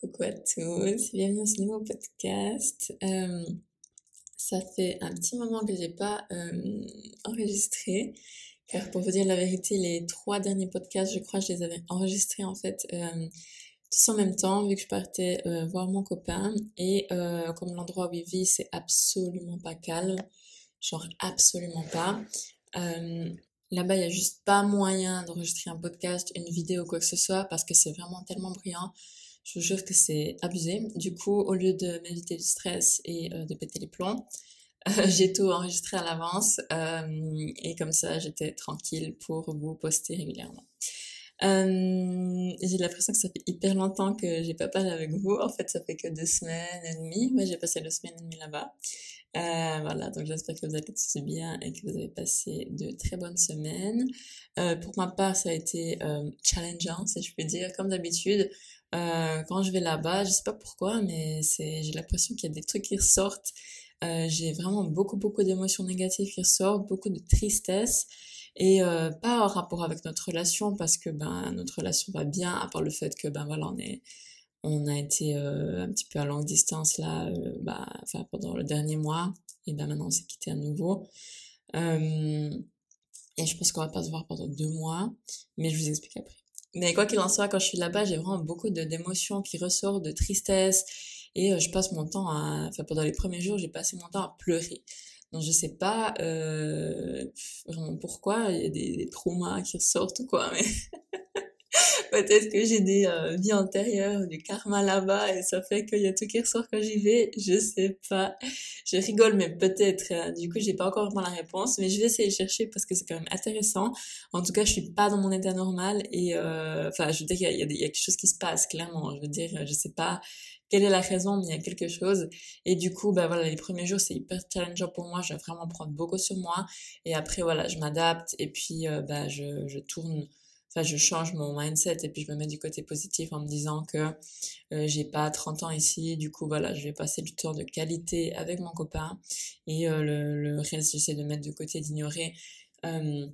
Coucou à tous, bienvenue dans ce nouveau podcast. Euh, ça fait un petit moment que j'ai pas euh, enregistré, car pour vous dire la vérité, les trois derniers podcasts, je crois, je les avais enregistrés en fait euh, tous en même temps, vu que je partais voir mon copain et comme l'endroit où il vit, c'est absolument pas calme, genre absolument pas. Là-bas, il y a juste pas moyen d'enregistrer un podcast, une vidéo, quoi que ce soit, parce que c'est vraiment tellement bruyant. Je vous jure que c'est abusé. Du coup, au lieu de m'éviter du stress et euh, de péter les plombs, j'ai tout enregistré à l'avance euh, et comme ça, j'étais tranquille pour vous poster régulièrement. Euh, j'ai l'impression que ça fait hyper longtemps que j'ai pas parlé avec vous. En fait, ça fait que deux semaines et demie. Moi, j'ai passé deux semaines et demie là-bas. Euh, voilà, donc j'espère que vous allez tous bien et que vous avez passé de très bonnes semaines. Euh, pour ma part, ça a été challengeant, si je peux dire, comme d'habitude. Euh, quand je vais là-bas, je sais pas pourquoi, mais c'est, j'ai l'impression qu'il y a des trucs qui ressortent. Euh, j'ai vraiment beaucoup, beaucoup d'émotions négatives qui ressortent, beaucoup de tristesse. Et euh, pas en rapport avec notre relation, parce que ben notre relation va bien, à part le fait que ben voilà, on est on a été euh, un petit peu à longue distance là, euh, bah, enfin pendant le dernier mois, et ben maintenant on s'est quitté à nouveau. Euh, et je pense qu'on va pas se voir pendant deux mois, mais je vous explique après. Mais quoi qu'il en soit, quand je suis là-bas, j'ai vraiment beaucoup d'émotions qui ressortent, de tristesse, et euh, je passe mon temps à, enfin pendant les premiers jours, j'ai passé mon temps à pleurer. Donc je sais pas euh, vraiment pourquoi, il y a des, des traumas qui ressortent ou quoi, mais Peut-être que j'ai des euh, vies antérieures, du karma là-bas, et ça fait qu'il y a tout qui ressort quand j'y vais. Je sais pas. Je rigole, mais peut-être. hein. Du coup, j'ai pas encore vraiment la réponse, mais je vais essayer de chercher parce que c'est quand même intéressant. En tout cas, je suis pas dans mon état normal et, euh, enfin, je veux dire, il y a, y y a quelque chose qui se passe, clairement. Je veux dire, je sais pas quelle est la raison, mais il y a quelque chose. Et du coup, bah voilà, les premiers jours, c'est hyper challengeant pour moi. Je vais vraiment prendre beaucoup sur moi. Et après, voilà, je m'adapte et puis, euh, bah, je, je tourne enfin je change mon mindset et puis je me mets du côté positif en me disant que euh, j'ai pas 30 ans ici. Du coup voilà je vais passer du temps de qualité avec mon copain et euh, le, le reste j'essaie de mettre de côté d'ignorer. Euh,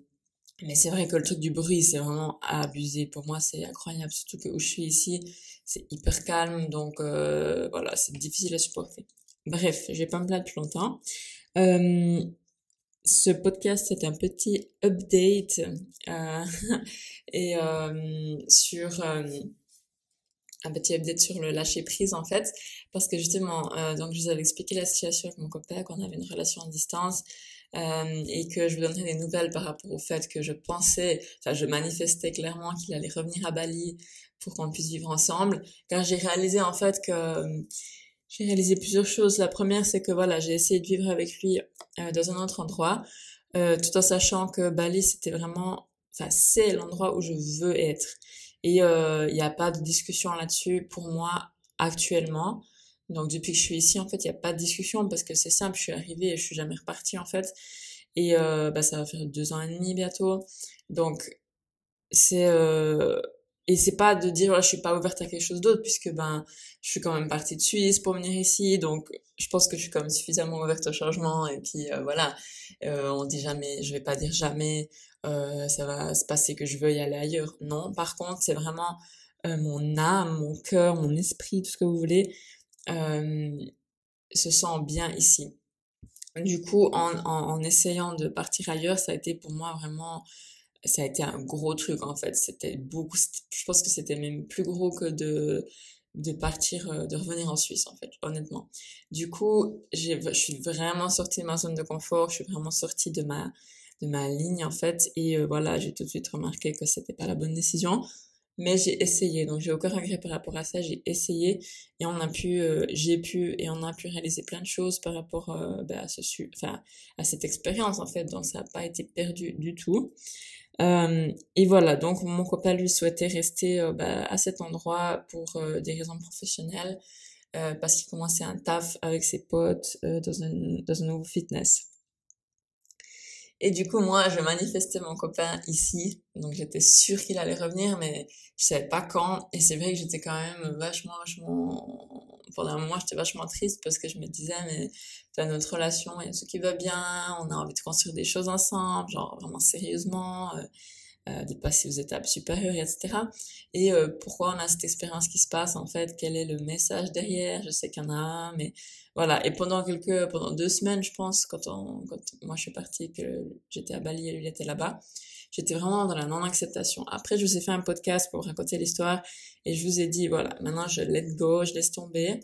mais c'est vrai que le truc du bruit c'est vraiment à abuser pour moi c'est incroyable. Surtout que où je suis ici c'est hyper calme. Donc euh, voilà c'est difficile à supporter. Bref je vais pas me plaindre plus longtemps. Euh, ce podcast c'est un petit update euh, et euh, sur euh, un petit update sur le lâcher prise en fait. Parce que justement euh, donc je vous avais expliqué la situation avec mon copain qu'on avait une relation à distance euh, et que je vous donnerai des nouvelles par rapport au fait que je pensais enfin je manifestais clairement qu'il allait revenir à Bali pour qu'on puisse vivre ensemble. Car j'ai réalisé en fait que j'ai réalisé plusieurs choses la première c'est que voilà j'ai essayé de vivre avec lui euh, dans un autre endroit euh, tout en sachant que Bali c'était vraiment enfin c'est l'endroit où je veux être et euh, il n'y a pas de discussion là-dessus pour moi actuellement. Donc depuis que je suis ici, en fait, il n'y a pas de discussion parce que c'est simple, je suis arrivée et je suis jamais repartie en fait. Et euh, bah, ça va faire deux ans et demi bientôt. Donc c'est euh, et c'est pas de dire je suis pas ouverte à quelque chose d'autre puisque ben je suis quand même partie de Suisse pour venir ici donc je pense que je suis quand même suffisamment ouverte au changement. Et puis euh, voilà euh, on dit jamais je vais pas dire jamais euh, ça va se passer que je veux y aller ailleurs. Non par contre c'est vraiment euh, mon âme mon cœur mon esprit tout ce que vous voulez euh, se sent bien ici. Du coup en, en, en essayant de partir ailleurs ça a été pour moi vraiment ça a été un gros truc en fait. C'était beaucoup, je pense que c'était même plus gros que de de partir, euh, de revenir en Suisse en fait, honnêtement. Du coup, je suis vraiment sortie de ma zone de confort, je suis vraiment sortie de ma de ma ligne en fait, et euh, voilà, j'ai tout de suite remarqué que c'était pas la bonne décision, mais j'ai essayé, donc j'ai aucun regret par rapport à ça, j'ai essayé et on a pu, euh, j'ai pu et on a pu réaliser plein de choses par rapport ben, à ce, enfin à cette expérience en fait, donc ça n'a pas été perdu du tout. Euh, et voilà, donc mon copain lui souhaitait rester euh, bah, à cet endroit pour euh, des raisons professionnelles, parce qu'il commençait un taf avec ses potes dans un, dans un nouveau fitness. Et du coup, moi, je manifestais mon copain ici, donc j'étais sûre qu'il allait revenir, mais je savais pas quand. Et c'est vrai que j'étais quand même vachement, vachement, pendant un moment, j'étais vachement triste parce que je me disais, mais enfin, notre relation, il y a ce qui va bien, on a envie de construire des choses ensemble, genre vraiment sérieusement. euh, euh, de passer aux étapes supérieures, etc. Et euh, pourquoi on a cette expérience qui se passe en fait, quel est le message derrière, je sais qu'il y en a un, mais voilà. Et pendant quelques, pendant deux semaines, je pense, quand, on, quand moi je suis partie, que j'étais à Bali et lui était là-bas, j'étais vraiment dans la non-acceptation. Après, je vous ai fait un podcast pour raconter l'histoire et je vous ai dit, voilà, maintenant je let go, je laisse tomber,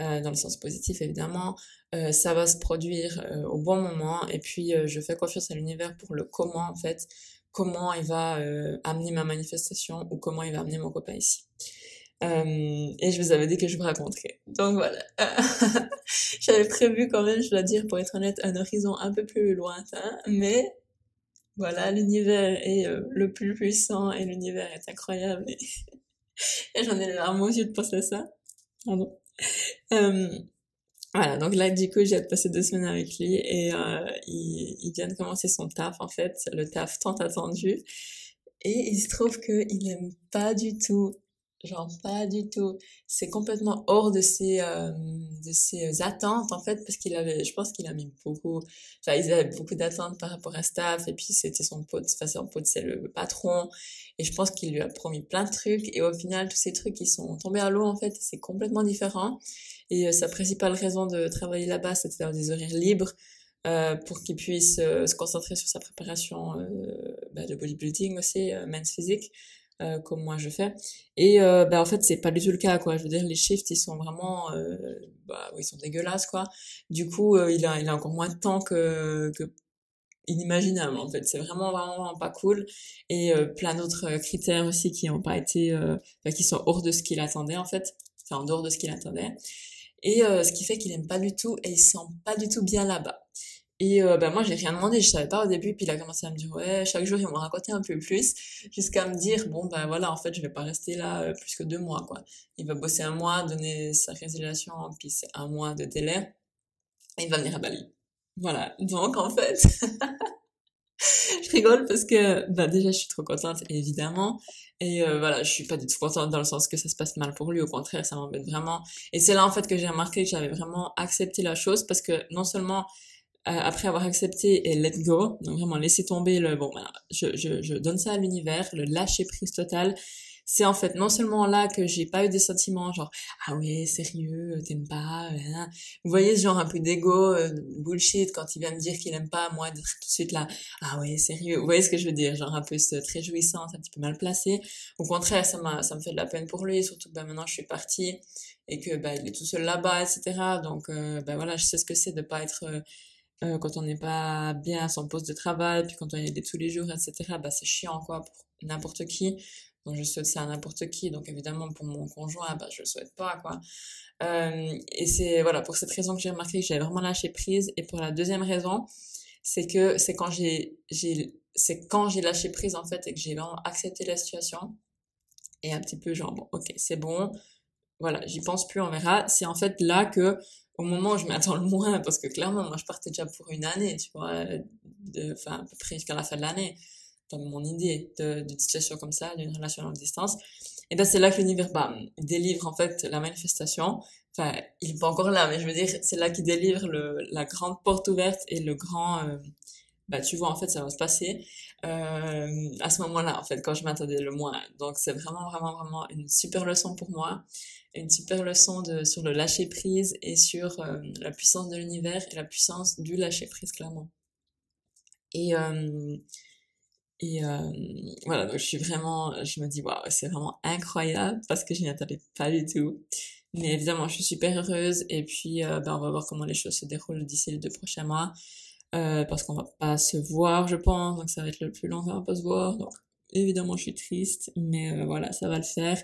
euh, dans le sens positif évidemment, euh, ça va se produire euh, au bon moment et puis euh, je fais confiance à l'univers pour le comment en fait, comment il va amener ma manifestation ou comment il va amener mon copain ici. et je vous avais dit que je vous raconterais. Donc voilà. J'avais prévu quand même, je dois dire, pour être honnête, un horizon un peu plus lointain, mais voilà, l'univers est le plus puissant et l'univers est incroyable et, j'en ai les larmes aux yeux de penser à ça. Pardon. Voilà, donc là, du coup, j'ai passé deux semaines avec lui et euh, il, il, vient de commencer son taf, en fait, le taf tant attendu. Et il se trouve qu'il aime pas du tout, genre pas du tout. C'est complètement hors de ses, euh, de ses attentes, en fait, parce qu'il avait, je pense qu'il a mis beaucoup, enfin, il avait beaucoup d'attentes par rapport à staff et puis c'était son pote, enfin, son pote, c'est le patron. Et je pense qu'il lui a promis plein de trucs et au final, tous ces trucs, ils sont tombés à l'eau, en fait, c'est complètement différent. Et euh, sa principale raison de travailler là-bas, c'était d'avoir des horaires libres euh, pour qu'il puisse euh, se concentrer sur sa préparation bah, de bodybuilding aussi, men's physique, comme moi je fais. Et bah, en fait, c'est pas du tout le cas, quoi. Je veux dire, les shifts, ils sont vraiment, bah, ils sont dégueulasses, quoi. Du coup, il a, il a encore moins de temps que, que inimaginable en fait c'est vraiment, vraiment pas cool et plein d'autres critères aussi qui ont pas été qui sont hors de ce qu'il attendait en fait enfin en dehors de ce qu'il attendait et euh, ce qui fait qu'il aime pas du tout et il se sent pas du tout bien là-bas. Et euh, ben moi j'ai rien demandé, je savais pas au début, puis il a commencé à me dire ouais chaque jour il m'a raconté un peu plus, jusqu'à me dire bon ben voilà en fait je vais pas rester là euh, plus que deux mois quoi. Il va bosser un mois, donner sa résiliation, puis c'est un mois de délai, et il va venir à Bali. Voilà. Donc en fait je rigole parce que bah déjà je suis trop contente évidemment. Et euh, voilà je suis pas du tout contente dans le sens que ça se passe mal pour lui. Au contraire ça m'embête vraiment. Et c'est là en fait que j'ai remarqué que j'avais vraiment accepté la chose parce que non seulement après avoir accepté et let go donc vraiment laisser tomber le bon voilà, je, je, je donne ça à l'univers le lâcher prise total c'est en fait non seulement là que j'ai pas eu des sentiments genre ah ouais sérieux t'aimes pas hein. vous voyez ce genre un peu d'ego euh, bullshit quand il vient me dire qu'il aime pas moi d'être tout de suite là ah ouais sérieux vous voyez ce que je veux dire genre un peu cette réjouissance un petit peu mal placée. Au contraire ça m'a ça me fait de la peine pour lui surtout que bah, maintenant je suis partie et que bah il est tout seul là-bas etc donc euh, bah voilà je sais ce que c'est de pas être euh, quand on n'est pas bien à son poste de travail, puis quand on y est tous les jours, etc., bah c'est chiant quoi pour n'importe qui. Donc je souhaite ça à n'importe qui. Donc évidemment pour mon conjoint, bah je le souhaite pas quoi. Euh, et c'est voilà pour cette raison que j'ai remarqué que j'avais vraiment lâché prise. Et pour la deuxième raison, c'est que c'est quand j'ai j'ai c'est quand j'ai lâché prise en fait et que j'ai vraiment accepté la situation et un petit peu genre bon ok c'est bon voilà j'y pense plus on verra c'est en fait là que au moment où je m'attends le moins parce que clairement moi je partais déjà pour une année tu vois enfin à peu près jusqu'à la fin de l'année mon idée d'une situation comme ça, d'une relation à longue distance, et ben c'est là que l'univers bah, délivre en fait la manifestation. Enfin, il est pas encore là, mais je veux dire, c'est là qu'il délivre le, la grande porte ouverte et le grand, euh, bah tu vois en fait ça va se passer euh, à ce moment-là en fait quand je m'attendais le moins. Donc c'est vraiment vraiment vraiment une super leçon pour moi, une super leçon de sur le lâcher prise et sur euh, la puissance de l'univers et la puissance du lâcher prise clairement. Et euh, et euh, voilà, donc je suis vraiment, je me dis, waouh, c'est vraiment incroyable parce que je n'y attendais pas du tout. Mais évidemment, je suis super heureuse et puis euh, ben, on va voir comment les choses se déroulent d'ici les deux prochains mois. Euh, parce qu'on va pas se voir, je pense, donc ça va être le plus long qu'on va pas se voir. Donc évidemment, je suis triste, mais euh, voilà, ça va le faire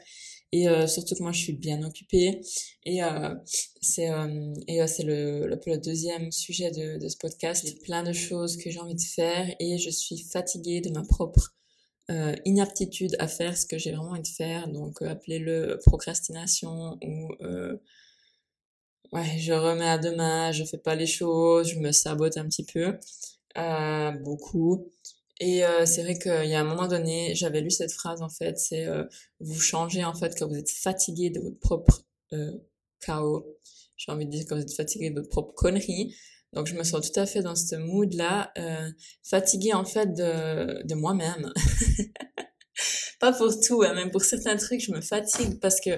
et euh, surtout que moi je suis bien occupée. Et euh, c'est euh, et euh, c'est le, le, le deuxième sujet de, de ce podcast. Il y a plein de choses que j'ai envie de faire et je suis fatiguée de ma propre euh, inaptitude à faire ce que j'ai vraiment envie de faire. Donc appelez-le procrastination ou ouais je remets à demain je fais pas les choses je me sabote un petit peu beaucoup et euh, c'est vrai qu'il y a un moment donné, j'avais lu cette phrase en fait, c'est euh, vous changez en fait quand vous êtes fatigué de votre propre euh, chaos. J'ai envie de dire quand vous êtes fatigué de votre propre connerie. Donc je me sens tout à fait dans ce mood-là, euh, fatiguée en fait de, de moi-même. pas pour tout, hein, même pour certains trucs, je me fatigue parce que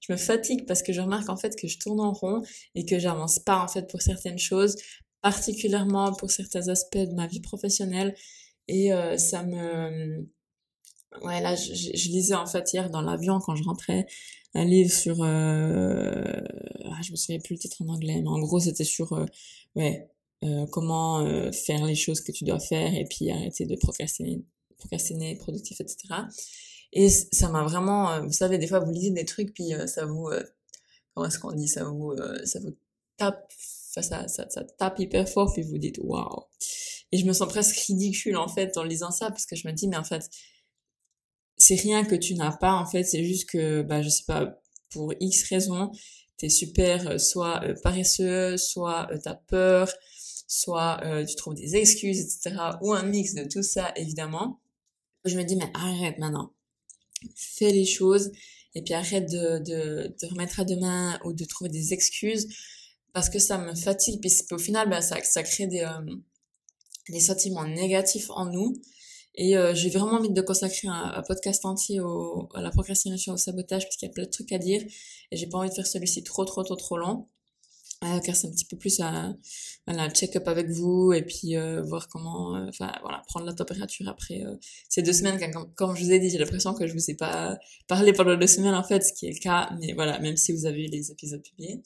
je me fatigue parce que je remarque en fait que je tourne en rond et que j'avance pas en fait pour certaines choses, particulièrement pour certains aspects de ma vie professionnelle et euh, ça me ouais là je, je, lisais en fait hier dans l'avion quand je rentrais un livre sur euh... ah, je me souviens plus le titre en anglais mais en gros c'était sur euh, ouais euh, comment euh, faire les choses que tu dois faire et puis arrêter de procrastiner procrastiner productif etc et ça m'a vraiment, euh, vous savez, des fois vous lisez des trucs puis ça vous, comment est-ce qu'on dit, ça vous, ça vous tape, ça, tape hyper fort puis vous dites waouh. Et je me sens presque ridicule en fait en lisant ça parce que je me dis mais en fait c'est rien que tu n'as pas en fait, c'est juste que bah je sais pas pour X raisons t'es super soit paresseux, soit t'as peur, soit tu trouves des excuses, etc. Ou un mix de tout ça évidemment. Je me dis mais arrête maintenant fais les choses et puis arrête de, de, de remettre à demain ou de trouver des excuses parce que ça me fatigue puis au final ben, ça, ça crée des, euh, des sentiments négatifs en nous et euh, j'ai vraiment envie de consacrer un, un podcast entier au, à la procrastination au sabotage parce qu'il y a plein de trucs à dire et j'ai pas envie de faire celui-ci trop trop trop trop long euh, car c'est un petit peu plus à voilà, check-up avec vous et puis euh, voir comment, euh, enfin voilà, prendre la température après euh, ces deux semaines. Comme, comme, je vous ai dit, j'ai l'impression que je vous ai pas parlé pendant deux semaines en fait, ce qui est le cas, mais voilà, même si vous avez eu les épisodes publiés.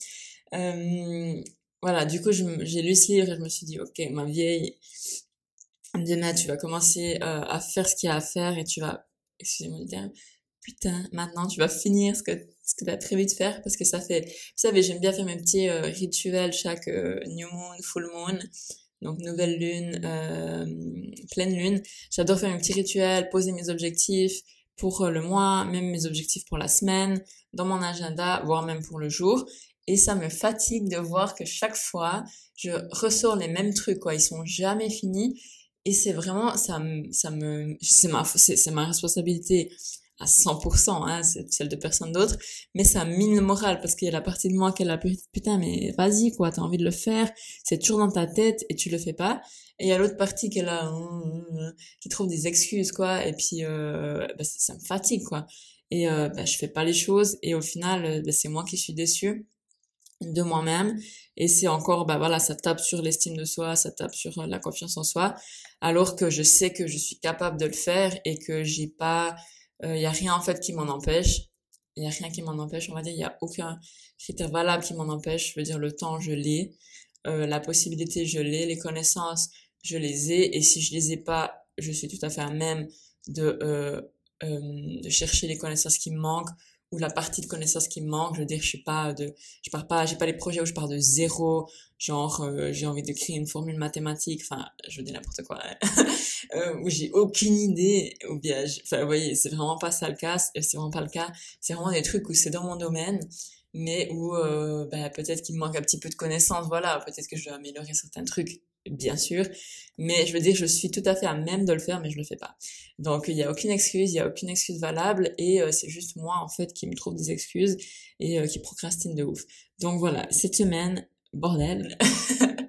Voilà, du coup, j'ai lu ce livre et je me suis dit, ok, ma vieille, demain tu vas commencer à faire ce qu'il y a à faire et tu vas, excusez-moi le terme, putain, maintenant tu vas finir ce que ce que tu as prévu de faire parce que ça fait, vous savez, j'aime bien faire mes petits euh, rituels chaque euh, new moon, full moon, donc nouvelle lune, euh, pleine lune. J'adore faire mes petits rituels, poser mes objectifs pour le mois, même mes objectifs pour la semaine, dans mon agenda, voire même pour le jour. Et ça me fatigue de voir que chaque fois, je ressors les mêmes trucs, quoi. Ils sont jamais finis. Et c'est vraiment, ça me, ça me, c'est ma, c'est ma responsabilité à 100%, hein, c'est celle de personne d'autre, mais ça mine le moral parce qu'il y a la partie de moi qui est là, putain, mais vas-y, quoi, t'as envie de le faire, c'est toujours dans ta tête et tu le fais pas. Et il y a l'autre partie qui est là, qui trouve des excuses, quoi, et puis euh, bah, ça me fatigue, quoi. Et euh, bah, je fais pas les choses et au final, euh, bah, c'est moi qui suis déçue de moi-même et c'est encore bah voilà ça tape sur l'estime de soi ça tape sur euh, la confiance en soi alors que je sais que je suis capable de le faire et que j'ai pas il euh, y a rien en fait qui m'en empêche. Il y a rien qui m'en empêche. On va dire, il y a aucun critère valable qui m'en empêche. Je veux dire, le temps, je l'ai. Euh, la possibilité, je l'ai. Les connaissances, je les ai. Et si je les ai pas, je suis tout à fait à même de, euh, euh, de chercher les connaissances qui me manquent ou la partie de connaissances qui me manque. Je veux dire, je suis pas de, je pars pas, j'ai pas les projets où je pars de zéro. Genre, euh, j'ai envie de créer une formule mathématique. Enfin, je dis n'importe quoi. Hein. euh, où j'ai aucune idée. Ou bien, enfin, vous voyez, c'est vraiment pas ça le cas. C'est vraiment pas le cas. C'est vraiment des trucs où c'est dans mon domaine mais où euh, bah, peut-être qu'il me manque un petit peu de connaissances, voilà, peut-être que je dois améliorer certains trucs, bien sûr, mais je veux dire, je suis tout à fait à même de le faire, mais je le fais pas. Donc il y a aucune excuse, il y a aucune excuse valable, et euh, c'est juste moi en fait qui me trouve des excuses et euh, qui procrastine de ouf. Donc voilà, cette semaine, bordel.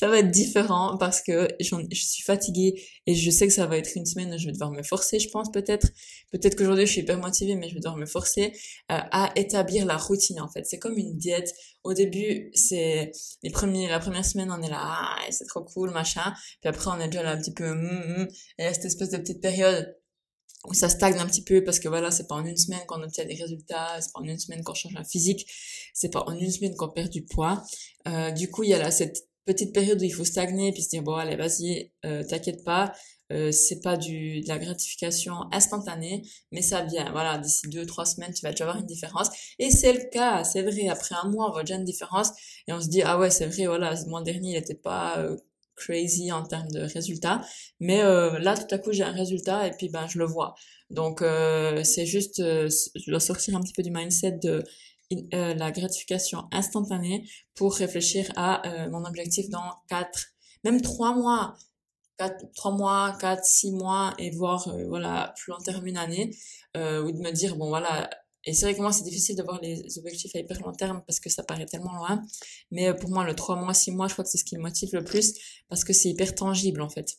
ça va être différent parce que je suis fatiguée et je sais que ça va être une semaine où je vais devoir me forcer, je pense peut-être. Peut-être qu'aujourd'hui je suis hyper motivée, mais je vais devoir me forcer euh, à établir la routine en fait. C'est comme une diète. Au début, c'est les premiers, la première semaine, on est là, ah, c'est trop cool, machin. Puis après, on est déjà là un petit peu, mm, mm. et a cette espèce de petite période où ça stagne un petit peu parce que voilà, c'est pas en une semaine qu'on obtient des résultats, c'est pas en une semaine qu'on change la physique, c'est pas en une semaine qu'on perd du poids. Euh, du coup, il y a là cette petite période où il faut stagner puis se dire bon allez vas-y euh, t'inquiète pas euh, c'est pas du de la gratification instantanée mais ça vient. Voilà d'ici deux trois semaines tu vas déjà avoir une différence. Et c'est le cas c'est vrai après un mois on voit déjà une différence et on se dit ah ouais c'est vrai voilà le mois dernier il était pas euh, crazy en termes de résultats. Mais euh, là tout à coup j'ai un résultat et puis ben je le vois. Donc euh, c'est juste je dois sortir un petit peu du mindset de euh, la gratification instantanée pour réfléchir à euh, mon objectif dans quatre, même trois mois, quatre, trois mois, quatre, six mois et voir euh, voilà plus long terme une année, ou de me dire bon voilà Et c'est vrai que moi, c'est difficile de voir les objectifs à hyper long terme parce que ça paraît tellement loin. Mais euh, pour moi, le 3 mois, 6 mois, je crois que c'est ce qui me motive le plus parce que c'est hyper tangible, en fait.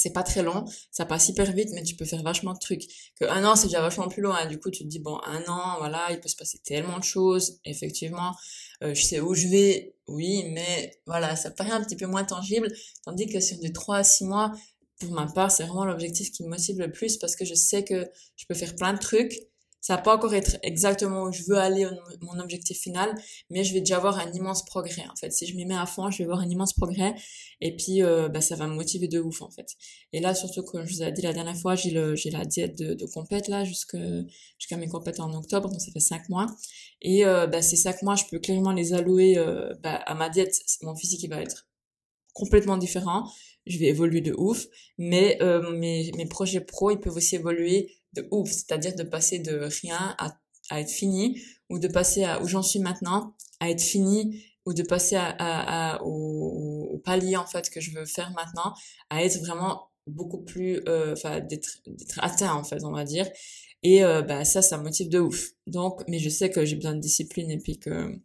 C'est pas très long, ça passe hyper vite, mais tu peux faire vachement de trucs. Que un an, c'est déjà vachement plus long. Hein. Du coup, tu te dis, bon, un an, voilà, il peut se passer tellement de choses. Effectivement, euh, je sais où je vais, oui, mais voilà, ça paraît un petit peu moins tangible. Tandis que sur du 3 à 6 mois, pour ma part, c'est vraiment l'objectif qui me motive le plus parce que je sais que je peux faire plein de trucs ça va pas encore être exactement où je veux aller, mon objectif final, mais je vais déjà avoir un immense progrès, en fait. Si je m'y mets à fond, je vais avoir un immense progrès, et puis euh, bah, ça va me motiver de ouf, en fait. Et là, surtout, comme je vous ai dit la dernière fois, j'ai le j'ai la diète de, de compète, là, jusqu'à mes compètes en octobre, donc ça fait cinq mois. Et euh, bah, ces cinq mois, je peux clairement les allouer euh, bah, à ma diète. Mon physique, il va être complètement différent. Je vais évoluer de ouf, mais euh, mes, mes projets pro, ils peuvent aussi évoluer de ouf, c'est-à-dire de passer de rien à, à être fini, ou de passer à où j'en suis maintenant à être fini, ou de passer à, à, à au, au, palier en fait que je veux faire maintenant, à être vraiment beaucoup plus, euh, enfin d'être atteint en fait, on va dire. Et euh, bah ça, ça motive de ouf. Donc, mais je sais que j'ai besoin de discipline et puis que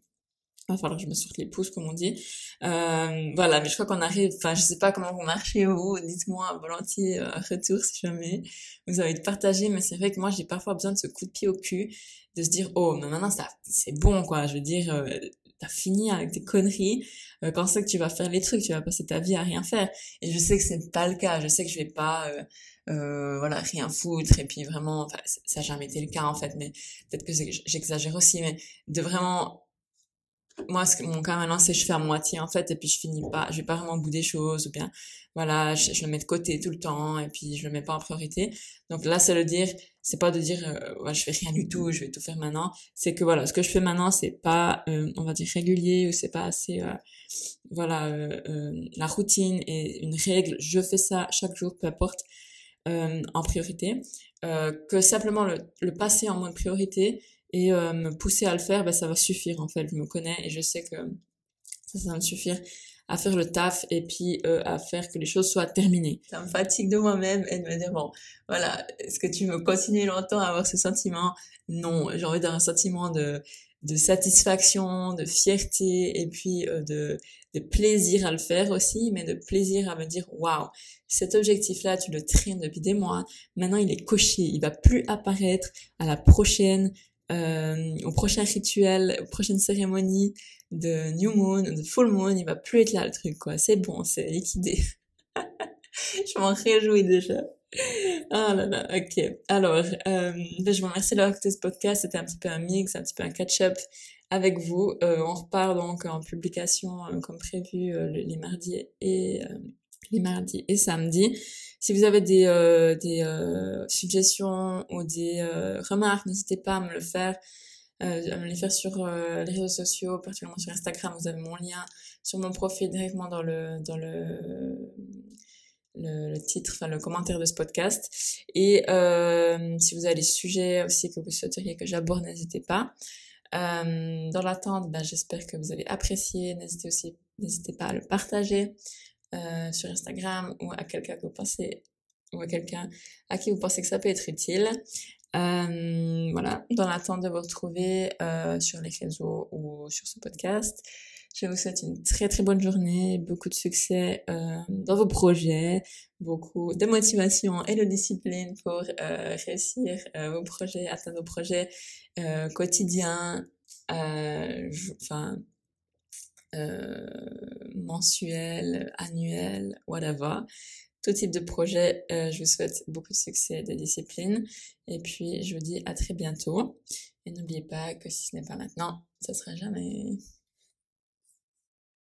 va falloir que je me sorte les pouces, comme on dit. Euh, voilà, mais je crois qu'on arrive, enfin, je sais pas comment vous marchez, vous, dites-moi volontiers euh, retour si jamais vous avez de partager, mais c'est vrai que moi, j'ai parfois besoin de ce coup de pied au cul, de se dire, oh, mais maintenant, ça, c'est bon, quoi, je veux dire, euh, t'as fini avec tes conneries, euh, quand c'est que tu vas faire les trucs, tu vas passer ta vie à rien faire. Et je sais que c'est pas le cas, je sais que je vais pas, euh, euh, voilà, rien foutre, et puis vraiment, enfin, ça n'a jamais été le cas, en fait, mais peut-être que j'exagère aussi, mais de vraiment moi, ce que, mon cas maintenant, c'est je fais à moitié en fait, et puis je finis pas, je vais pas vraiment au bout des choses, ou bien voilà, je, le mets de côté tout le temps, et puis je le mets pas en priorité. Donc là, c'est le dire, c'est pas de dire euh, ouais, je fais rien du tout, je vais tout faire maintenant. C'est que voilà, ce que je fais maintenant, c'est pas, euh, on va dire régulier, ou c'est pas assez, euh, voilà, euh, la routine et une règle. Je fais ça chaque jour, peu importe, en priorité. que simplement le, le passer en mode priorité et euh, me pousser à le faire, bah, ça va suffire en fait. Je me connais et je sais que ça, ça va me suffire à faire le taf et puis euh, à faire que les choses soient terminées. Ça me fatigue de moi-même et de me dire bon, voilà, est-ce que tu veux continuer longtemps à avoir ce sentiment? Non, j'ai envie d'avoir un sentiment de de satisfaction, de fierté et puis euh, de, de plaisir à le faire aussi, mais de plaisir à me dire waouh, cet objectif-là, tu le traînes depuis des mois, maintenant il est coché, il va plus apparaître à la prochaine euh, au prochain rituel, aux prochaines cérémonies de New Moon, de Full Moon, il va plus être là le truc, quoi. C'est bon, c'est liquidé. je m'en réjouis déjà. Ah là là, ok. Alors, euh, ben, je vous remercie d'avoir écouté ce podcast. C'était un petit peu un mix, un petit peu un catch-up avec vous. Euh, on repart donc en publication euh, comme prévu euh, les mardis et les mardis et samedis. Si vous avez des, euh, des euh, suggestions ou des euh, remarques, n'hésitez pas à me le faire, euh, à me les faire sur les réseaux sociaux, particulièrement sur Instagram. Vous avez mon lien sur mon profil directement dans le dans le le, titre, enfin le commentaire de ce podcast. Et si vous avez des sujets aussi que vous souhaiteriez que j'aborde, n'hésitez pas. dans l'attente, ben, j'espère que vous avez apprécié. N'hésitez aussi, n'hésitez pas à le partager euh, sur Instagram ou à quelqu'un que vous pensez ou à quelqu'un à qui vous pensez que ça peut être utile. Euh, voilà, dans l'attente de vous retrouver euh, sur les réseaux ou sur ce podcast. Je vous souhaite une très très bonne journée, beaucoup de succès euh, dans vos projets, beaucoup de motivation et de discipline pour euh, réussir euh, vos projets, atteindre vos projets quotidiens. Enfin, euh, mensuel, annuel, whatever. Tout type de projet, euh, je vous souhaite beaucoup de succès et de discipline. Et puis, je vous dis à très bientôt. Et n'oubliez pas que si ce n'est pas maintenant, ce sera jamais.